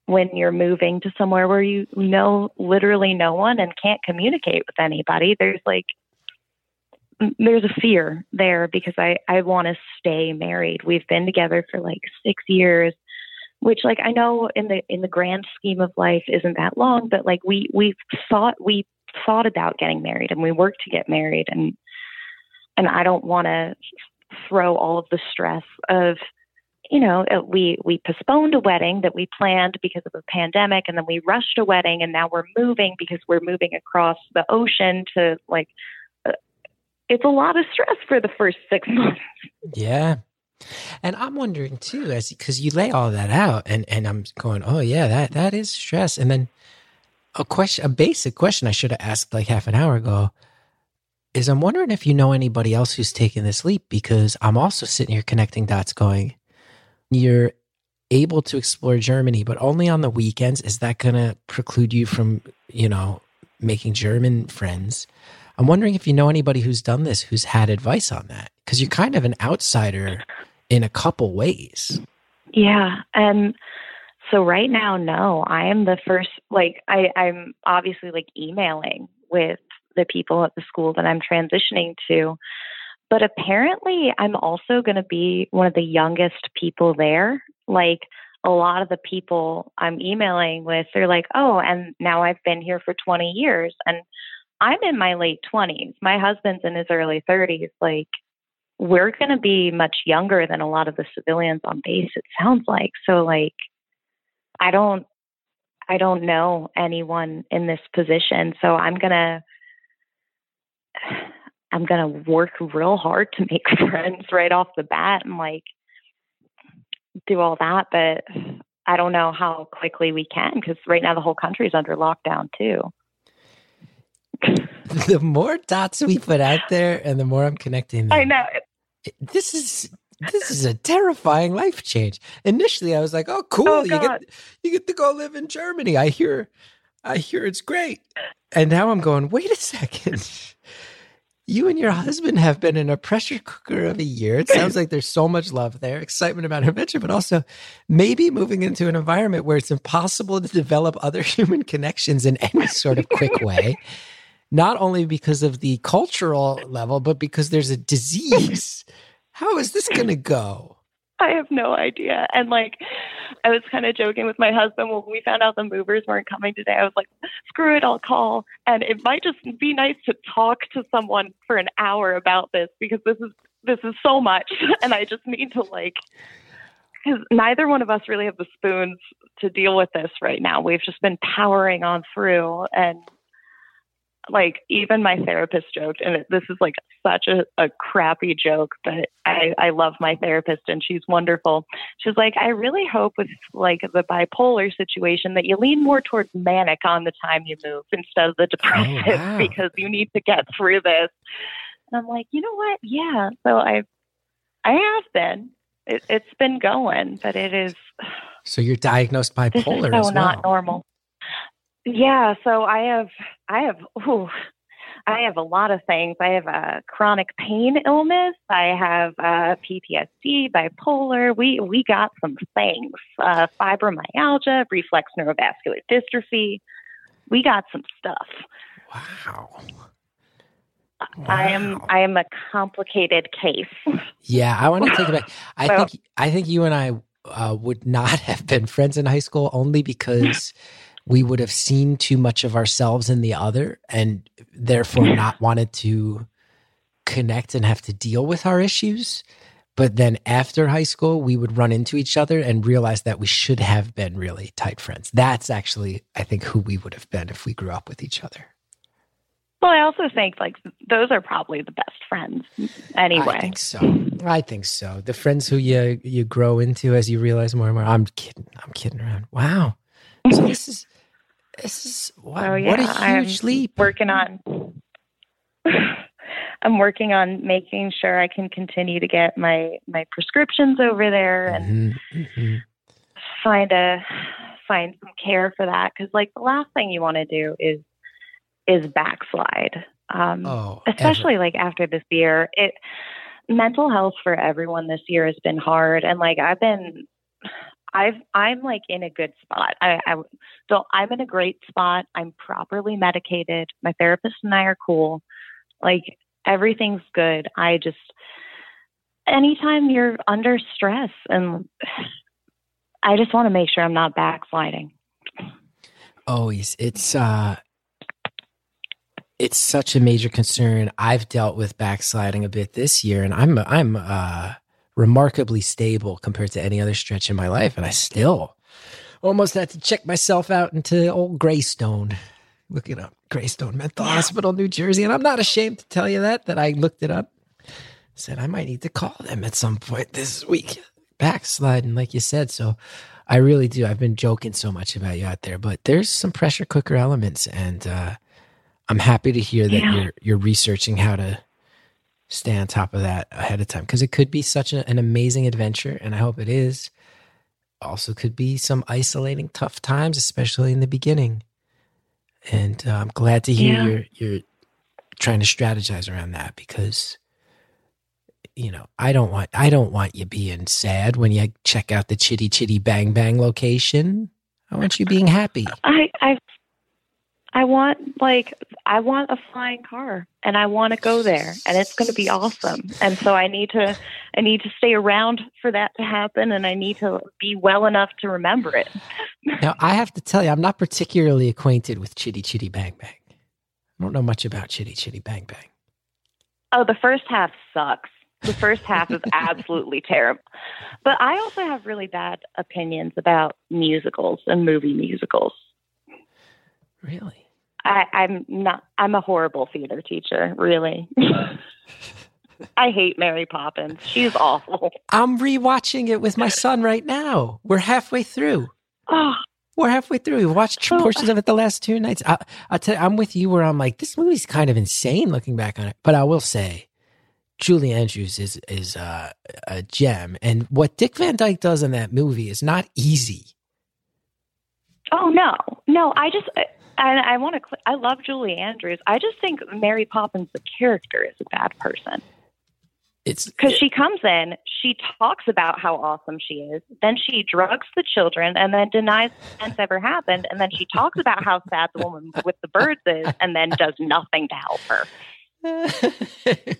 when you're moving to somewhere where you know literally no one and can't communicate with anybody, there's like there's a fear there because I I want to stay married. We've been together for like 6 years, which like I know in the in the grand scheme of life isn't that long, but like we we thought we thought about getting married and we worked to get married and and I don't want to throw all of the stress of you know uh, we we postponed a wedding that we planned because of a pandemic and then we rushed a wedding and now we're moving because we're moving across the ocean to like uh, it's a lot of stress for the first 6 [LAUGHS] months. Yeah. And I'm wondering too, as because you lay all that out, and and I'm going, oh yeah, that that is stress. And then a question, a basic question I should have asked like half an hour ago is I'm wondering if you know anybody else who's taken this leap because I'm also sitting here connecting dots, going, you're able to explore Germany, but only on the weekends. Is that going to preclude you from, you know, making German friends? I'm wondering if you know anybody who's done this, who's had advice on that, because you're kind of an outsider in a couple ways. Yeah. And so right now, no, I am the first, like, I, I'm obviously like emailing with the people at the school that I'm transitioning to. But apparently, I'm also going to be one of the youngest people there. Like, a lot of the people I'm emailing with, they're like, oh, and now I've been here for 20 years. And I'm in my late 20s. My husband's in his early 30s. Like, we're going to be much younger than a lot of the civilians on base it sounds like so like i don't i don't know anyone in this position so i'm going [SIGHS] to i'm going to work real hard to make [LAUGHS] friends right off the bat and like do all that but i don't know how quickly we can because right now the whole country is under lockdown too [LAUGHS] the more dots we put out there and the more I'm connecting them. i know this is this is a terrifying life change. Initially, I was like, "Oh, cool! Oh, you get you get to go live in Germany. I hear, I hear it's great." And now I'm going, "Wait a second! You and your husband have been in a pressure cooker of a year. It sounds like there's so much love there, excitement about adventure, but also maybe moving into an environment where it's impossible to develop other [LAUGHS] human connections in any sort of quick way." Not only because of the cultural level, but because there's a disease. How is this going to go? I have no idea. And like, I was kind of joking with my husband when we found out the movers weren't coming today. I was like, screw it, I'll call. And it might just be nice to talk to someone for an hour about this because this is this is so much, [LAUGHS] and I just need to like. Because neither one of us really have the spoons to deal with this right now. We've just been powering on through, and like even my therapist joked, and this is like such a, a crappy joke, but I, I love my therapist and she's wonderful. She's like, I really hope with like the bipolar situation that you lean more towards manic on the time you move instead of the oh, depressive wow. [LAUGHS] because you need to get through this. And I'm like, you know what? Yeah. So I, I have been. It, it's been going, but it is. So you're diagnosed This is bipolar so as well. not normal. Yeah, so I have I have ooh, I have a lot of things. I have a chronic pain illness. I have uh, PTSD, bipolar. We we got some things. Uh, fibromyalgia, reflex neurovascular dystrophy. We got some stuff. Wow. I am I am a complicated case. Yeah, I want to take it back. I Well- think I think you and I uh, would not have been friends in high school only because we would have seen too much of ourselves in the other, and therefore mm-hmm. not wanted to connect and have to deal with our issues. But then after high school, we would run into each other and realize that we should have been really tight friends. That's actually, I think, who we would have been if we grew up with each other. Well, I also think like those are probably the best friends anyway. I think so. I think so. The friends who you you grow into as you realize more and more. I'm kidding. I'm kidding around. Wow. So this is this is wow, Oh, yeah, what a I'm huge leap. working on [LAUGHS] I'm working on making sure I can continue to get my my prescriptions over there and Mhm, mhm. find a find some care for that because like the last thing you want to do is is backslide um Oh, ever. especially like after this year it mental health for everyone this year has been hard and like i've been i've i'm like in a good spot. I i so i'm in a great spot. I'm properly medicated. My therapist and i are cool. Like everything's good. I just anytime you're under stress and [SIGHS] i just want to make sure i'm not backsliding. Always it's uh it's such a major concern. I've dealt with backsliding a bit this year and i'm i'm uh remarkably stable compared to any other stretch in my life and i still almost had to check myself out into old greystone looking up greystone mental hospital new jersey and i'm not ashamed to tell you that that i looked it up said I might need to call them at some point this week. Backsliding, like you said. So I really do. I've been joking so much about you out there, but there's some pressure cooker elements, and uh, I'm happy to hear that Yeah. you're you're researching how to stay on top of that ahead of time because it could be such a, an amazing adventure, and I hope it is. Also, could be some isolating, tough times, especially in the beginning. And uh, I'm glad to hear Yeah. you're you're trying to strategize around that because you know I don't want I don't want you being sad when you check out the Chitty Chitty Bang Bang location. I want you being happy. I I I want like I want a flying car and I want to go there and it's going to be awesome. And so I need to I need to stay around for that to happen and I need to be well enough to remember it. [LAUGHS] Now I have to tell you, I'm not particularly acquainted with Chitty Chitty Bang Bang. I don't know much about Chitty Chitty Bang Bang. Oh, the first half sucks. The first half is [LAUGHS] absolutely terrible. But I also have really bad opinions about musicals and movie musicals. Really? I, I'm not. I'm a horrible theater teacher. Really. [LAUGHS] I hate Mary Poppins. She's awful. I'm rewatching it with my son right now. We're halfway through. Oh, We're halfway through. We watched Oh, portions of it the last two nights. I, I tell you, I'm with you where I'm like, this movie's kind of insane looking back on it. But I will say, Julie Andrews is is uh, a gem, and what Dick Van Dyke does in that movie is not easy. Oh no, no. I just. I, I want to. I love Julie Andrews. I just think Mary Poppins, the character, is a bad person. It's because she comes in, she talks about how awesome she is, then she drugs the children, and then denies events ever happened, and then she talks about how sad the woman with the birds is, and then does nothing to help her. [LAUGHS]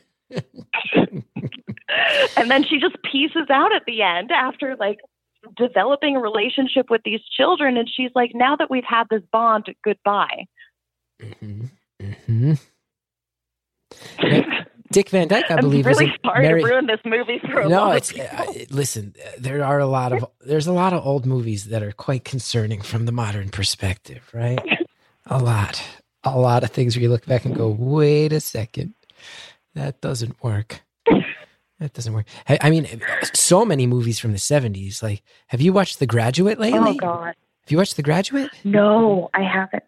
[LAUGHS] And then she just pieces out at the end after like developing a relationship with these children, and she's like, "Now that we've had this bond, goodbye." Mhm, mhm. Dick Van Dyke, I [LAUGHS] I'm believe, really in sorry Mary- to ruin this movie for a no it's uh, listen there are a lot of there's a lot of old movies that are quite concerning from the modern perspective right? A lot. A lot of things where you look back and go wait a second. That doesn't work that doesn't work i I mean so many movies from the 70s like have you watched the graduate lately oh God. have you watched the graduate No, I haven't.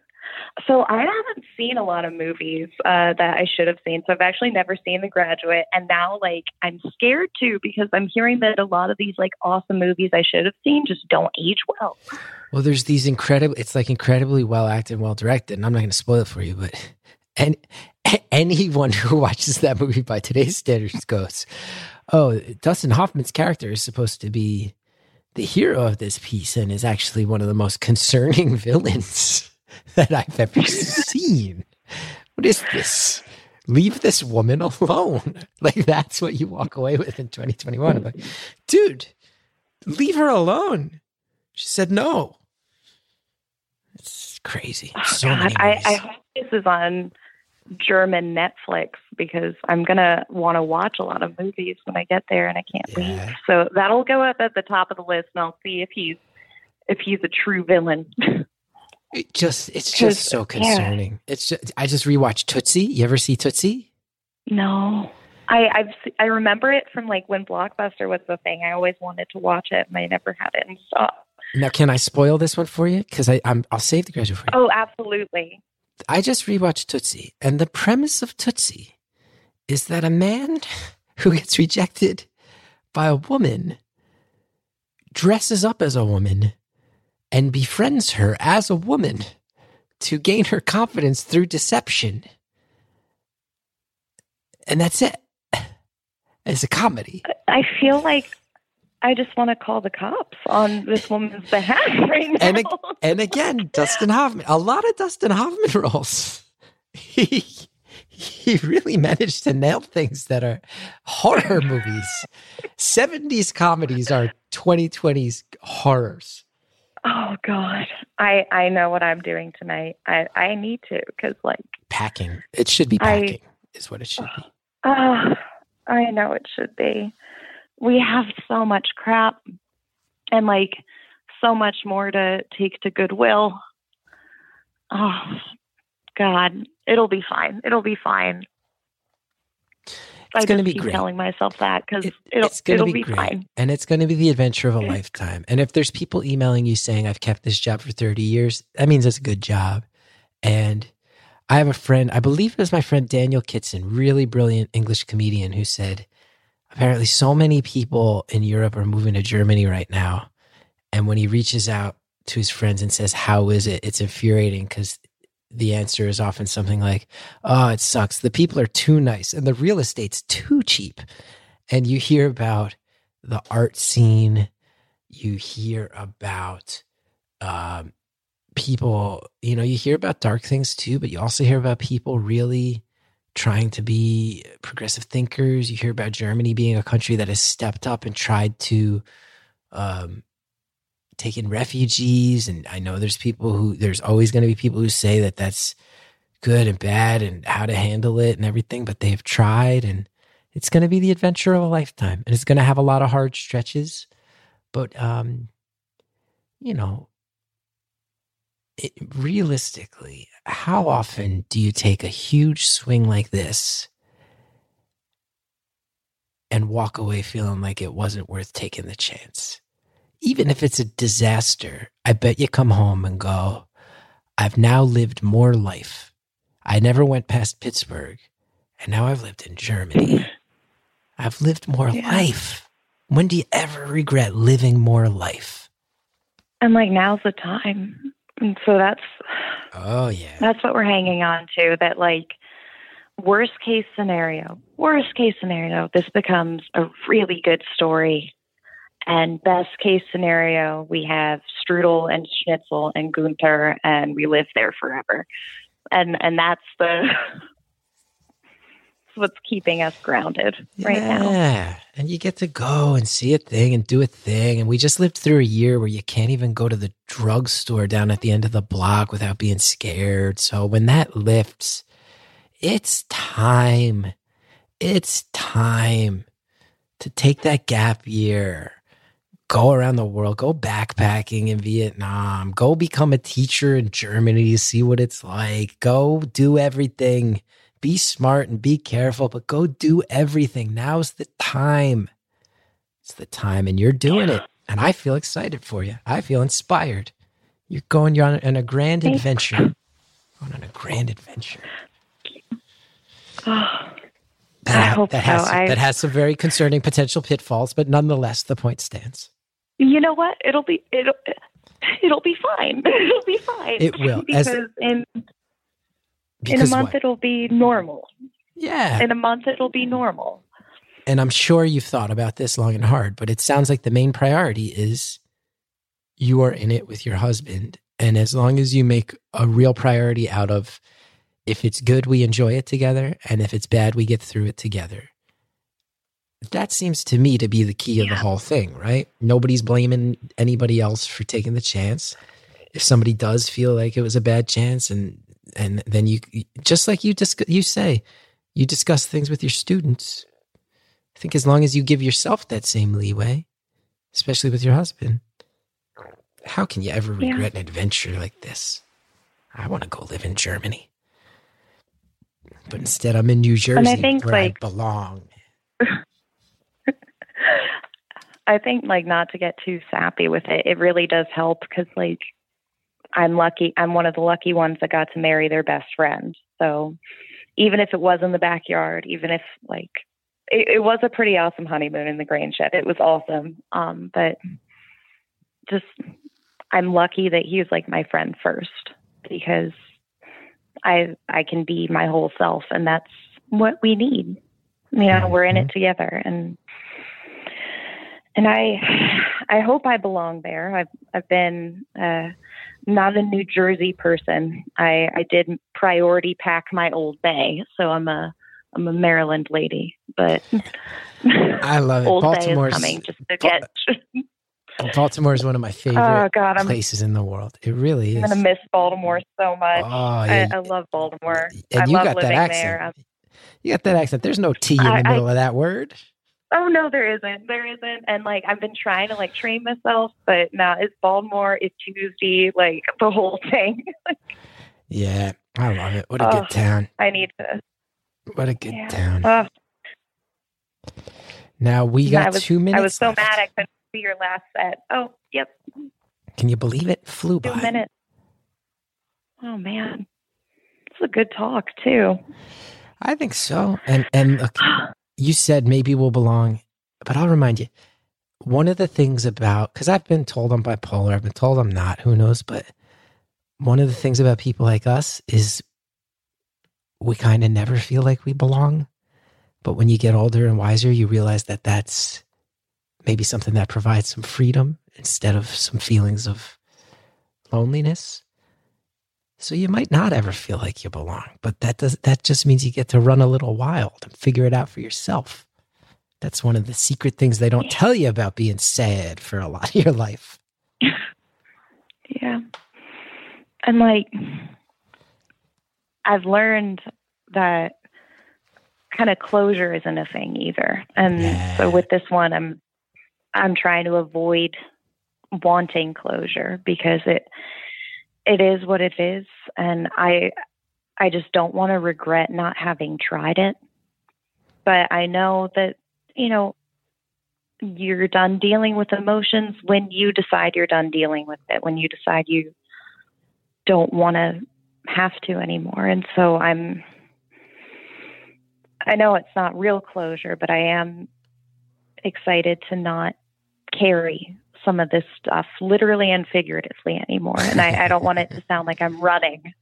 So I haven't seen a lot of movies uh, that I should have seen. So I've actually never seen The Graduate, and now like I'm scared too because I'm hearing that a lot of these like awesome movies I should have seen just don't age well. Well, there's these incredible. It's like incredibly well acted, and well directed. And I'm not going to spoil it for you, but and [LAUGHS] anyone who watches that movie by today's standards goes, "Oh, Dustin Hoffman's character is supposed to be the hero of this piece, and is actually one of the most concerning [LAUGHS] villains [LAUGHS] that I've ever seen. What is this?" Leave this woman alone. Like that's what you walk away with in 2021. I'm like, dude, leave her alone. She said no. It's crazy. Oh, so God, I. I hope this is on German Netflix because I'm gonna want to watch a lot of movies when I get there, and I can't Yeah. wait. So that'll go up at the top of the list, and I'll see if he's if he's a true villain. It just it's just so yeah. concerning. It's just I just rewatched Tootsie. You ever see Tootsie? No. I I've I remember it from like when Blockbuster was the thing. I always wanted to watch it, and I never had it in stock. Now, can I spoil this one for you? Because I I'm, I'll save the graduate for you. Oh, absolutely. I just rewatched Tootsie, and the premise of Tootsie is that a man [LAUGHS] who gets rejected by a woman dresses up as a woman and befriends her as a woman to gain her confidence through deception. And that's it. [SIGHS] It's a comedy. I feel like I just want to call the cops on this woman's behalf [LAUGHS] right now. And, and again, Dustin Hoffman, a lot of Dustin Hoffman [LAUGHS] roles. He, he really managed to nail things that are horror movies. 70s comedies are 2020s horrors. oh God, I I know what I'm doing tonight. I I need to because like Packing. It should be I- packing, is what it should be. oh, I know it should be. We have so much crap, and like so much more to take to Goodwill. Oh God, it'll be fine. It'll be fine. It's gonna just be keep great. telling myself that because It- it'll it'll be, be, fine. And it's going to be the adventure of a lifetime. And if there's people emailing you saying, I've kept this job for 30 years, that means it's a good job. And I have a friend, I believe it was my friend Daniel Kitson, really brilliant English comedian, who said, apparently so many people in Europe are moving to Germany right now. And when he reaches out to his friends and says, How is it? It's infuriating because the answer is often something like, Oh, it sucks. The people are too nice and the real estate's too cheap. And you hear about the art scene, you hear about um, people, you know, you hear about dark things too, but you also hear about people really trying to be progressive thinkers. You hear about Germany being a country that has stepped up and tried to um, take in refugees. And I know there's people who, there's always going to be people who say that that's good and bad and how to handle it and everything, but they've tried and it's going to be the adventure of a lifetime and it's going to have a lot of hard stretches. But, um, you know, it, realistically, how often do you take a huge swing like this and walk away feeling like it wasn't worth taking the chance? Even if it's a disaster, I bet you come home and go, I've now lived more life. I never went past Pittsburgh, and now I've lived in Germany. I've lived more Yeah. life. When do you ever regret living more life? And like now's the time. And so that's Oh, yeah. that's what we're hanging on to. That like worst case scenario, worst case scenario, this becomes a really good story. And best case scenario, we have strudel and schnitzel and Gunther, and we live there forever. And and that's the [LAUGHS] what's keeping us grounded right now. Yeah. And you get to go and see a thing and do a thing. And we just lived through a year where you can't even go to the drugstore down at the end of the block without being scared. So when that lifts, it's time. It's time to take that gap year, go around the world, go backpacking in Vietnam, go become a teacher in Germany, see what it's like, go do everything be smart and be careful, but go do everything. Now's the time. It's the time, and you're doing it. And I feel excited for you. I feel inspired. You're going, you're on, on a grand Thanks. adventure. Going on a grand adventure. Oh, [SIGHS] That, I hope that has so. I- that has some very concerning potential pitfalls, but nonetheless, the point stands. you know what? It'll be it'll it'll be fine. [LAUGHS] It'll be fine. It will. because As- because in a month what? it'll be normal. yeah, In a month it'll be normal. and I'm sure you've thought about this long and hard, but it sounds like the main priority is you are in it with your husband. And as long as you make a real priority out of if it's good, we enjoy it together, and if it's bad, we get through it together. That seems to me to be the key of the whole thing, right? Nobody's blaming anybody else for taking the chance. If somebody does feel like it was a bad chance, and and then you just like you dis- you say, you discuss things with your students. I think as long as you give yourself that same leeway, especially with your husband, how can you ever Yeah. regret an adventure like this? I want to go live in Germany. But instead, I'm in New Jersey i think, where like- I belong. [LAUGHS] I think like not to get too sappy with it. It really does help because like I'm lucky. I'm one of the lucky ones that got to marry their best friend. So even if it was in the backyard, even if like it, it was a pretty awesome honeymoon in the grain shed. It was awesome. Um, but just I'm lucky that he was like my friend first because I I can be my whole self and that's what we need. You know, we're in it together and and I I hope I belong there. I've I've been uh not a New Jersey person. I I did priority pack my old bay, so I'm a I'm a Maryland lady, but [LAUGHS] I love it. old Baltimore's coming just to get. Oh, Baltimore is one of my favorite [LAUGHS] oh God, I'm, places in the world. It really is. I'm gonna miss Baltimore so much. oh, yeah. I, I love Baltimore. and I you love got that accent. there. You got that accent. There's no T in the I- I- middle of that word. Oh no, there isn't. There isn't. And like I've been trying to like train myself, but now it's Baltimore, it's Tuesday, like the whole thing. [LAUGHS] Yeah, I love it. What a Oh. good town. I need to. What a good Yeah. town. Oh, Now we got was, two minutes. I was so left. mad I couldn't see your last set. Oh, yep, Can you believe it? Flew two by. minutes. Oh man, it's a good talk too. I think so. And and look, [SIGHS] you said maybe we'll belong, but I'll remind you. One of the things about because I've been told I'm bipolar, I've been told I'm not. Who knows? But one of the things about people like us is we kind of never feel like we belong. But when you get older and wiser, you realize that that's maybe something that provides some freedom instead of some feelings of loneliness. So you might not ever feel like you belong, but that does that just means you get to run a little wild and figure it out for yourself. That's one of the secret things they don't tell you about being sad for a lot of your life. [LAUGHS] Yeah. And like I've learned that kind of closure isn't a thing either. And Yeah. so with this one I'm I'm trying to avoid wanting closure because it it is what it is and I I just don't want to regret not having tried it. But I know that, you know, you're done dealing with emotions when you decide you're done dealing with it, when you decide you don't want to have to anymore. And so I'm, I know it's not real closure, but I am excited to not carry some of this stuff literally and figuratively anymore. And I, I don't want it to [LAUGHS] sound like I'm running.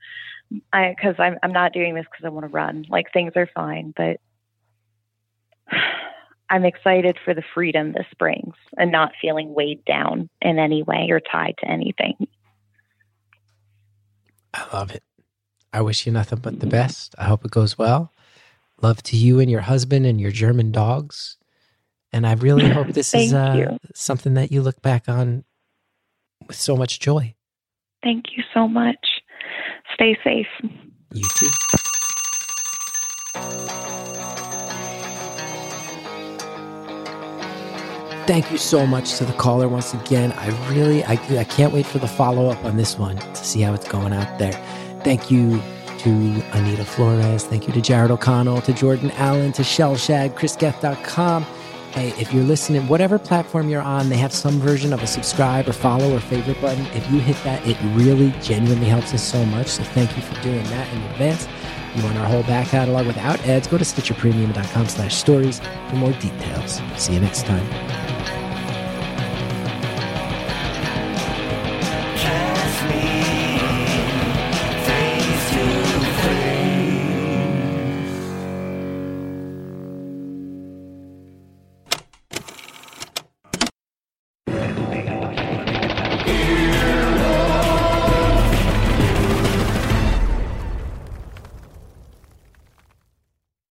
Cause I'm, I'm not doing this cause I want to run. Like things are fine, but [SIGHS] I'm excited for the freedom this brings and not feeling weighed down in any way or tied to anything. I love it. I wish you nothing but the best. I hope it goes well. Love to you and your husband and your German dogs. And I really hope this is uh, something that you look back on with so much joy. Thank you so much. Stay safe. You too. Thank you so much to the caller once again. I really, I, I can't wait for the follow up on this one to see how it's going out there. Thank you to Anita Flores. Thank you to Jared O'Connell, to Jordan Allen, to Shellshag, ChrisGeth.com. Hey, if you're listening, whatever platform you're on, they have some version of a subscribe or follow or favorite button. If you hit that, it really genuinely helps us so much. So thank you for doing that in advance. You want our whole back catalog without ads, go to stitcherpremium.com slash stories for more details. See you next time.